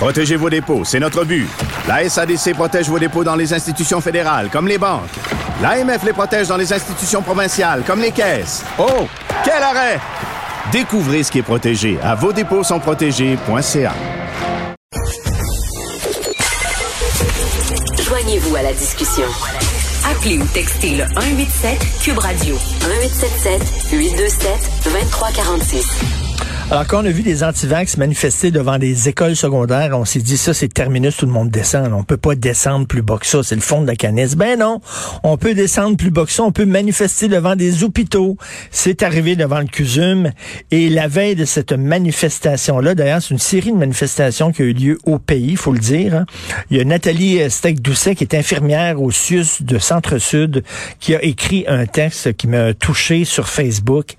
Protégez vos dépôts, c'est notre but. La SADC protège vos dépôts dans les institutions fédérales, comme les banques. L'AMF les protège dans les institutions provinciales, comme les caisses. Oh, quel arrêt! Découvrez ce qui est protégé à vos dépôts sont protégés.ca. Joignez-vous à la discussion. Appelez ou textez le 187 Cube Radio 1877 827 2346. Alors, quand on a vu des antivax manifester devant des écoles secondaires, on s'est dit, ça, c'est terminus, tout le monde descend. On peut pas descendre plus bas que ça. C'est le fond de la canisse. Ben non, on peut descendre plus bas que ça. On peut manifester devant des hôpitaux. C'est arrivé devant le CUSUM. Et la veille de cette manifestation-là, d'ailleurs, c'est une série de manifestations qui a eu lieu au pays, faut le dire. Hein. Il y a Nathalie Steck-Doucet, qui est infirmière au CIUS de Centre-Sud, qui a écrit un texte qui m'a touché sur Facebook.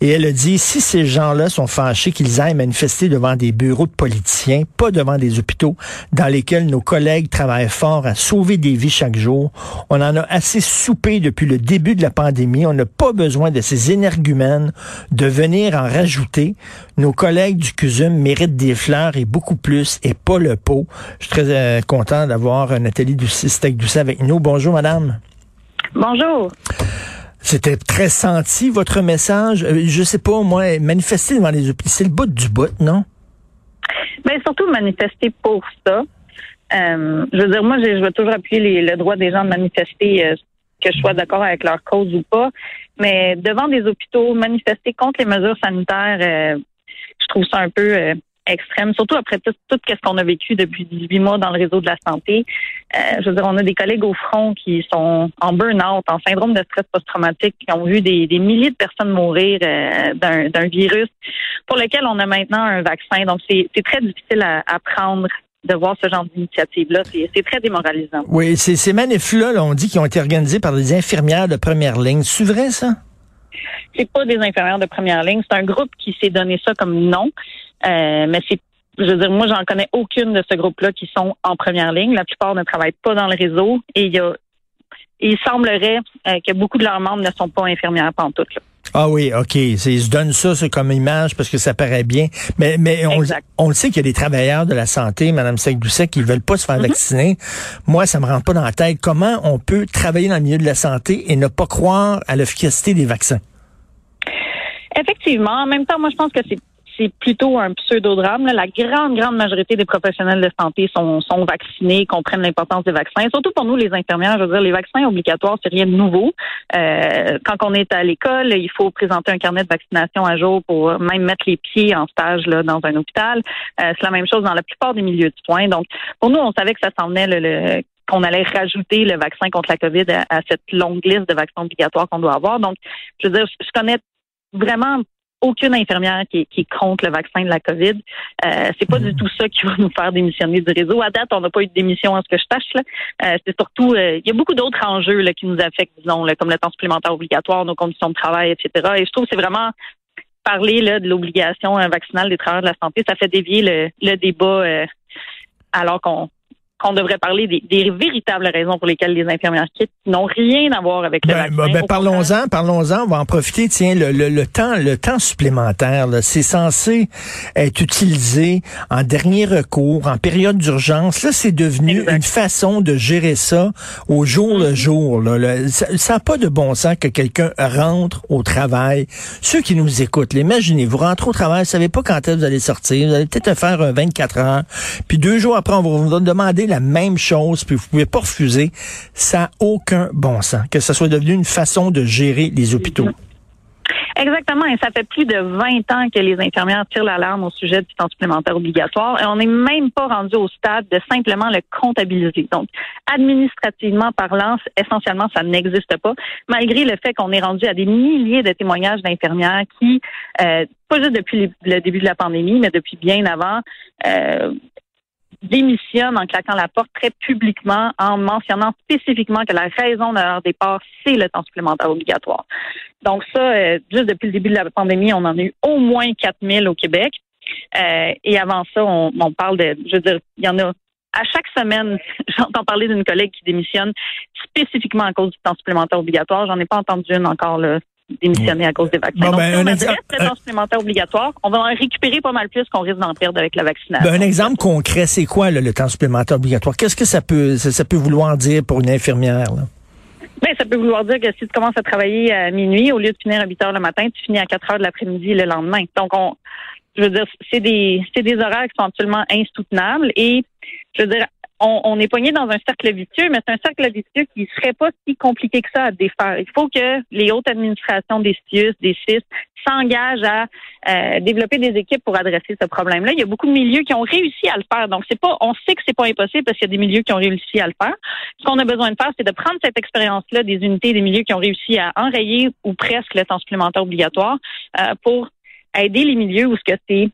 Et elle a dit, si ces gens-là sont qu'ils aillent manifester devant des bureaux de politiciens, pas devant des hôpitaux dans lesquels nos collègues travaillent fort à sauver des vies chaque jour. On en a assez soupé depuis le début de la pandémie. On n'a pas besoin de ces énergumènes de venir en rajouter. Nos collègues du CUSUM méritent des fleurs et beaucoup plus et pas le pot. Je suis très euh, content d'avoir Nathalie Ducey avec nous. Bonjour, madame. Bonjour. C'était très senti, votre message? Euh, je sais pas, moi, manifester devant les hôpitaux, c'est le bout du bout, non? Mais ben, surtout manifester pour ça. Euh, je veux dire, moi, je, vais toujours appuyer le droit des gens de manifester, euh, que je sois d'accord avec leur cause ou pas. Mais devant des hôpitaux, manifester contre les mesures sanitaires, je trouve ça un peu extrême, surtout après tout, tout ce qu'on a vécu depuis 18 mois dans le réseau de la santé. Euh, je veux dire, on a des collègues au front qui sont en burn-out, en syndrome de stress post-traumatique, qui ont vu des, milliers de personnes mourir euh, d'un virus pour lequel on a maintenant un vaccin. Donc, c'est très difficile à, prendre de voir ce genre d'initiative-là. C'est très démoralisant. Oui, ces manifs-là, on dit qu'ils ont été organisés par des infirmières de première ligne. C'est vrai, ça? C'est pas des infirmières de première ligne. C'est un groupe qui s'est donné ça comme nom. Euh, mais c'est je veux dire, moi, j'en connais aucune de ce groupe-là qui sont en première ligne. La plupart ne travaillent pas dans le réseau et il y a, il semblerait euh, que beaucoup de leurs membres ne sont pas infirmières pantoute. Là. Ah oui, OK. Ils se donnent ça, ça comme image parce que ça paraît bien. Mais, mais on, on le sait qu'il y a des travailleurs de la santé, Mme Sec-Doucet, qui veulent pas se faire mm-hmm. vacciner. Moi, ça me rentre pas dans la tête. Comment on peut travailler dans le milieu de la santé et ne pas croire à l'efficacité des vaccins? Effectivement. En même temps, moi, je pense que c'est c'est plutôt un pseudo-drame. La grande, grande majorité des professionnels de santé sont, sont vaccinés, comprennent l'importance des vaccins. Surtout pour nous, les infirmières, je veux dire, les vaccins obligatoires, c'est rien de nouveau. Euh, quand on est à l'école, il faut présenter un carnet de vaccination à jour pour même mettre les pieds en stage là, dans un hôpital. Euh, c'est la même chose dans la plupart des milieux de soins. Donc, pour nous, on savait que ça s'en venait le, qu'on allait rajouter le vaccin contre la COVID à, à, cette longue liste de vaccins obligatoires qu'on doit avoir. Donc, je veux dire, je connais vraiment aucune infirmière qui, qui est contre le vaccin de la COVID. Euh, c'est pas du mhm. tout ça qui va nous faire démissionner du réseau. À date, on n'a pas eu de démission à ce que je tâche. Là. Euh, c'est surtout, euh, il y a beaucoup d'autres enjeux là, qui nous affectent, disons, comme le temps supplémentaire obligatoire, nos conditions de travail, etc. Et je trouve que c'est vraiment parler là, de l'obligation vaccinale des travailleurs de la santé, ça fait dévier le, le débat euh, alors qu'on qu'on devrait parler des, véritables raisons pour lesquelles les infirmières quittent, n'ont rien à voir avec le ben, vaccin. Ben, parlons-en, parlons-en. On va en profiter. Tiens, le, le, temps, le temps supplémentaire, c'est censé être utilisé en dernier recours, en période d'urgence. Là, c'est devenu une façon de gérer ça au jour le mm-hmm. jour. Là. ça n'a pas de bon sens que quelqu'un rentre au travail. Ceux qui nous écoutent, imaginez, vous rentrez au travail, vous savez pas quand est-ce que vous allez sortir, vous allez peut-être faire un 24 heures, puis deux jours après, on va vous demander la même chose, puis vous pouvez pas refuser, ça n'a aucun bon sens. Que ce soit devenu une façon de gérer les hôpitaux. Exactement, et ça fait plus de 20 ans que les infirmières tirent l'alarme au sujet du temps supplémentaire obligatoire et on n'est même pas rendu au stade de simplement le comptabiliser. Donc, administrativement parlant, essentiellement, ça n'existe pas, malgré le fait qu'on est rendu à des milliers de témoignages d'infirmières qui, euh, pas juste depuis le début de la pandémie, mais depuis bien avant, euh, démissionnent en claquant la porte très publiquement, en mentionnant spécifiquement que la raison de leur départ, c'est le temps supplémentaire obligatoire. Donc ça, euh, juste depuis le début de la pandémie, on en a eu au moins 4000 au Québec. Euh, et avant ça, on, on parle de, je veux dire, il y en a à chaque semaine, j'entends parler d'une collègue qui démissionne spécifiquement à cause du temps supplémentaire obligatoire. J'en ai pas entendu une encore là, démissionner à cause des vaccins. Bon, Donc, ben, si on un adresse supplémentaire obligatoire, on va en récupérer pas mal plus qu'on risque d'en perdre avec la vaccination. Ben, un exemple concret, c'est quoi là, le temps supplémentaire obligatoire? Qu'est-ce que ça peut, ça, ça peut vouloir dire pour une infirmière? Là? Ben, ça peut vouloir dire que si tu commences à travailler à minuit, au lieu de finir à 8 heures le matin, tu finis à 4 heures de l'après-midi le lendemain. Donc, on, je veux dire, c'est des, c'est des horaires qui sont absolument insoutenables et, je veux dire, on, on est poigné dans un cercle vicieux, mais c'est un cercle vicieux qui serait pas si compliqué que ça à défaire. Il faut que les hautes administrations des CIUS, des CIS, s'engagent à euh, développer des équipes pour adresser ce problème-là. Il y a beaucoup de milieux qui ont réussi à le faire. Donc, c'est pas, on sait que c'est pas impossible parce qu'il y a des milieux qui ont réussi à le faire. Ce qu'on a besoin de faire, c'est de prendre cette expérience-là des unités, des milieux qui ont réussi à enrayer ou presque le temps supplémentaire obligatoire euh, pour aider les milieux où ce que c'est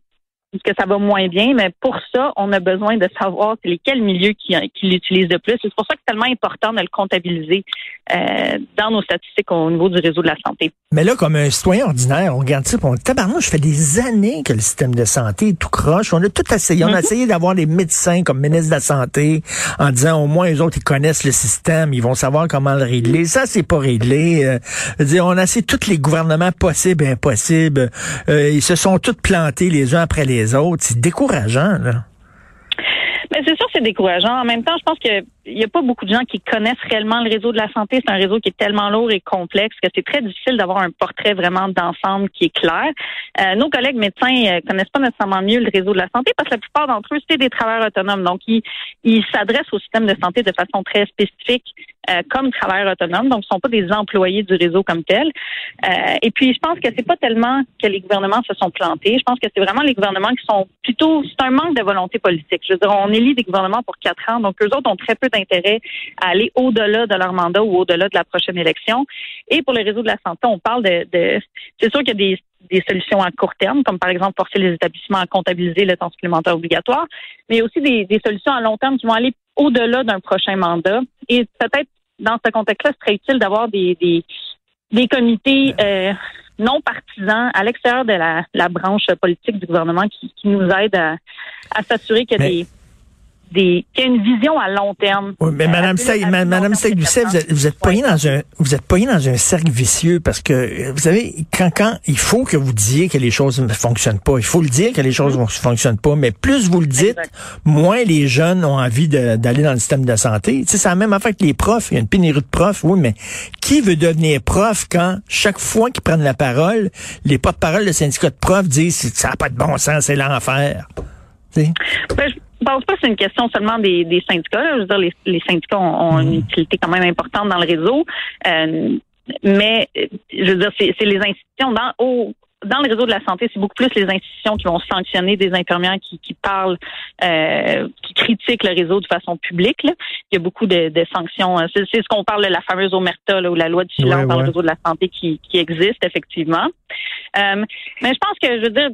que ça va moins bien, mais pour ça, on a besoin de savoir c'est lesquels milieux qui, qui l'utilisent le plus. C'est pour ça que c'est tellement important de le comptabiliser euh, dans nos statistiques au niveau du réseau de la santé. Mais là, comme un citoyen ordinaire, on regarde ça, on dit, tabarnouche, ça fait des années que le système de santé est tout croche. On a tout essayé. On a Mhm. essayé d'avoir des médecins comme ministre de la Santé en disant, au moins, les autres, ils connaissent le système, ils vont savoir comment le régler. Ça, c'est pas réglé. Euh, je veux dire, on a essayé tous les gouvernements possibles et impossibles. Euh, ils se sont tous plantés les uns après les autres. C'est décourageant, là. Mais c'est sûr que c'est décourageant. En même temps, je pense qu'il n'y a pas beaucoup de gens qui connaissent réellement le réseau de la santé. C'est un réseau qui est tellement lourd et complexe que c'est très difficile d'avoir un portrait vraiment d'ensemble qui est clair. Euh, nos collègues médecins euh, connaissent pas nécessairement mieux le réseau de la santé parce que la plupart d'entre eux, c'est des travailleurs autonomes. Donc, ils ils s'adressent au système de santé de façon très spécifique euh, comme travailleurs autonomes. Donc, ce sont pas des employés du réseau comme tel. Euh, et puis, je pense que c'est pas tellement que les gouvernements se sont plantés. Je pense que c'est vraiment les gouvernements qui sont plutôt, c'est un manque de volonté politique. Je veux dire, on élit des gouvernements pour quatre ans, donc eux autres ont très peu d'intérêt à aller au-delà de leur mandat ou au-delà de la prochaine élection. Et pour le réseau de la santé, on parle de, de c'est sûr qu'il y a des des solutions à court terme, comme par exemple forcer les établissements à comptabiliser le temps supplémentaire obligatoire, mais il y a aussi des, des solutions à long terme qui vont aller au-delà d'un prochain mandat. Et peut-être dans ce contexte-là, ce serait utile d'avoir des, des, des comités euh, non partisans à l'extérieur de la, la branche politique du gouvernement qui, qui nous aident à, à s'assurer qu'il y a Mais- des des, a une vision à long terme. Oui, mais Euh, Madame long Madame vous êtes, vous êtes dans un, vous êtes dans un cercle vicieux parce que, vous savez, quand, quand, il faut que vous disiez que les choses ne fonctionnent pas. Il faut le dire que les choses ne fonctionnent pas. Mais plus vous le dites, Exact. moins les jeunes ont envie d'aller dans le système de santé. Tu sais, c'est la même affaire que les profs. Il y a une pénurie de profs. Oui, mais qui veut devenir prof quand chaque fois qu'ils prennent la parole, les porte-parole de syndicats de profs disent, ça n'a pas de bon sens, c'est l'enfer. Tu sais? Ben, je pense pas que c'est une question seulement des, des syndicats. là. Je veux dire, les, les syndicats ont, ont une utilité quand même importante dans le réseau. Euh, mais, je veux dire, c'est c'est les institutions dans au dans le réseau de la santé, c'est beaucoup plus les institutions qui vont sanctionner des infirmières qui, qui parlent, euh, qui critiquent le réseau de façon publique. là. Il y a beaucoup de, de sanctions. euh, C'est c'est ce qu'on parle de la fameuse omerta là, ou la loi du silence Ouais, dans ouais. le réseau de la santé qui, qui existe effectivement. Euh, mais je pense que, je veux dire,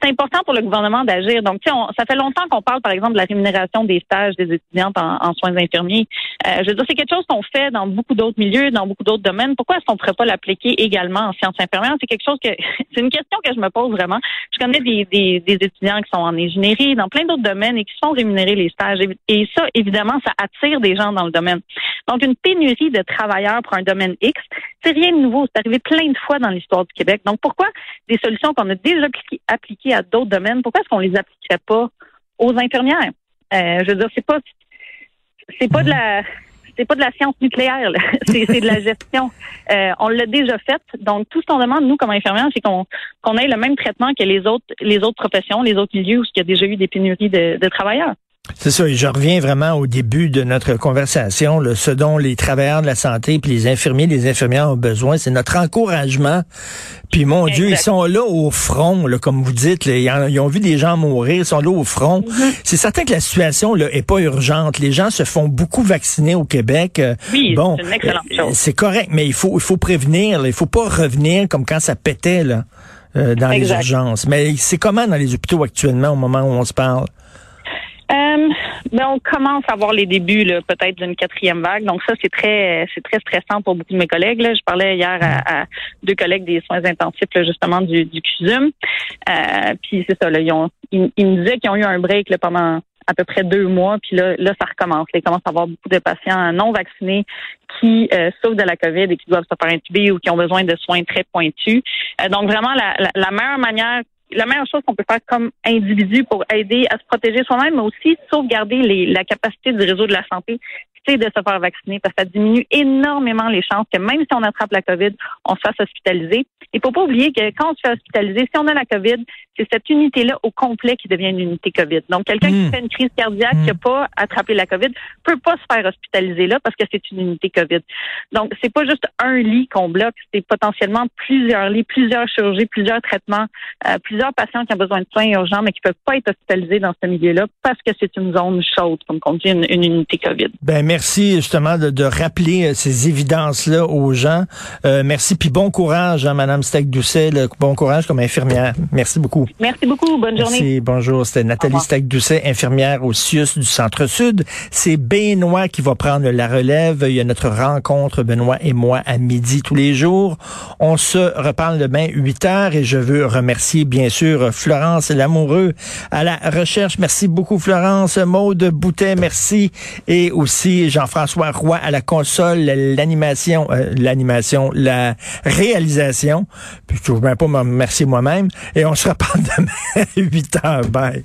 c'est important pour le gouvernement d'agir. Donc, ça fait longtemps qu'on parle, par exemple, de la rémunération des stages des étudiantes en, soins infirmiers. Euh, je veux dire, c'est quelque chose qu'on fait dans beaucoup d'autres milieux, dans beaucoup d'autres domaines. Pourquoi est-ce qu'on ne pourrait pas l'appliquer également en sciences infirmières? C'est quelque chose que, c'est une question que je me pose vraiment. Je connais des, des, des étudiants qui sont en ingénierie, dans plein d'autres domaines et qui sont rémunérés les stages. Et ça, évidemment, ça attire des gens dans le domaine. Donc, une pénurie de travailleurs pour un domaine X, c'est rien de nouveau. C'est arrivé plein de fois dans l'histoire du Québec. Donc, pourquoi des solutions qu'on a déjà appliquées, appliquées à d'autres domaines, pourquoi est-ce qu'on les appliquerait pas aux infirmières? Euh, je veux dire, c'est pas, c'est pas de la, c'est pas de la science nucléaire, c'est de la gestion. Euh, on l'a déjà fait. Donc, tout ce qu'on demande, nous, comme infirmières, c'est qu'on, qu'on ait le même traitement que les autres, les autres professions, les autres milieux où il y a déjà eu des pénuries de, de travailleurs. C'est ça, et je reviens vraiment au début de notre conversation, là, ce dont les travailleurs de la santé, puis les infirmiers, les infirmières ont besoin, c'est notre encouragement. Puis mon Dieu, ils sont là au front, là, comme vous dites, là, ils, en- ils ont vu des gens mourir, ils sont là au front. Mm-hmm. C'est certain que la situation là est pas urgente. Les gens se font beaucoup vacciner au Québec. Euh, Oui, bon, c'est une excellente euh, chose. C'est correct, mais il faut il faut prévenir. là. Il faut pas revenir comme quand ça pétait là, euh, dans les urgences. Mais c'est comment dans les hôpitaux actuellement au moment où on se parle? Euh, ben, on commence à voir les débuts là, peut-être d'une quatrième vague. Donc ça, c'est très c'est très stressant pour beaucoup de mes collègues. Là. Je parlais hier à, deux collègues des soins intensifs justement du, du CUSUM. Euh, puis c'est ça, là, ils, ont, ils, me disaient qu'ils ont eu un break là, pendant à peu près deux mois, puis là, là, ça recommence. Ils commencent à avoir beaucoup de patients non vaccinés qui euh, souffrent de la COVID et qui doivent se faire intuber ou qui ont besoin de soins très pointus. Euh, donc vraiment, la, la, la meilleure manière la meilleure chose qu'on peut faire comme individu pour aider à se protéger soi-même, mais aussi sauvegarder les, la capacité du réseau de la santé, c'est de se faire vacciner parce que ça diminue énormément les chances que même si on attrape la COVID, on se fasse hospitaliser. Il faut pas oublier que quand on se fait hospitaliser, si on a la COVID, c'est cette unité-là au complet qui devient une unité COVID. Donc, quelqu'un qui hmm. fait une crise cardiaque, qui n'a hmm. pas attrapé la COVID, peut pas se faire hospitaliser là parce que c'est une unité COVID. Donc, c'est pas juste un lit qu'on bloque, c'est potentiellement plusieurs lits, plusieurs chirurgies, plusieurs traitements, euh, plusieurs patients qui ont besoin de soins urgents mais qui peuvent pas être hospitalisés dans ce milieu-là parce que c'est une zone chaude, comme on dit, une, unité COVID. Ben merci justement de, rappeler euh, ces évidences-là aux gens. Euh, merci puis bon courage, hein, Madame Steck-Doucet, bon courage comme infirmière. Merci beaucoup. Merci beaucoup. Bonne journée. Merci. Bonjour. C'était Nathalie Stac-Doucet, infirmière au CIUS du Centre-Sud. C'est Benoît qui va prendre la relève. Il y a notre rencontre, Benoît et moi, à midi tous les jours. On se reparle demain 8 heures et je veux remercier, bien sûr, Florence Lamoureux à la recherche. Merci beaucoup, Florence. Maude Boutet, merci. Et aussi Jean-François Roy à la console, l'animation, euh, l'animation, la réalisation. Puis je ne même pas me remercier moi-même. Et on se reparle demain 8 heures. Bye.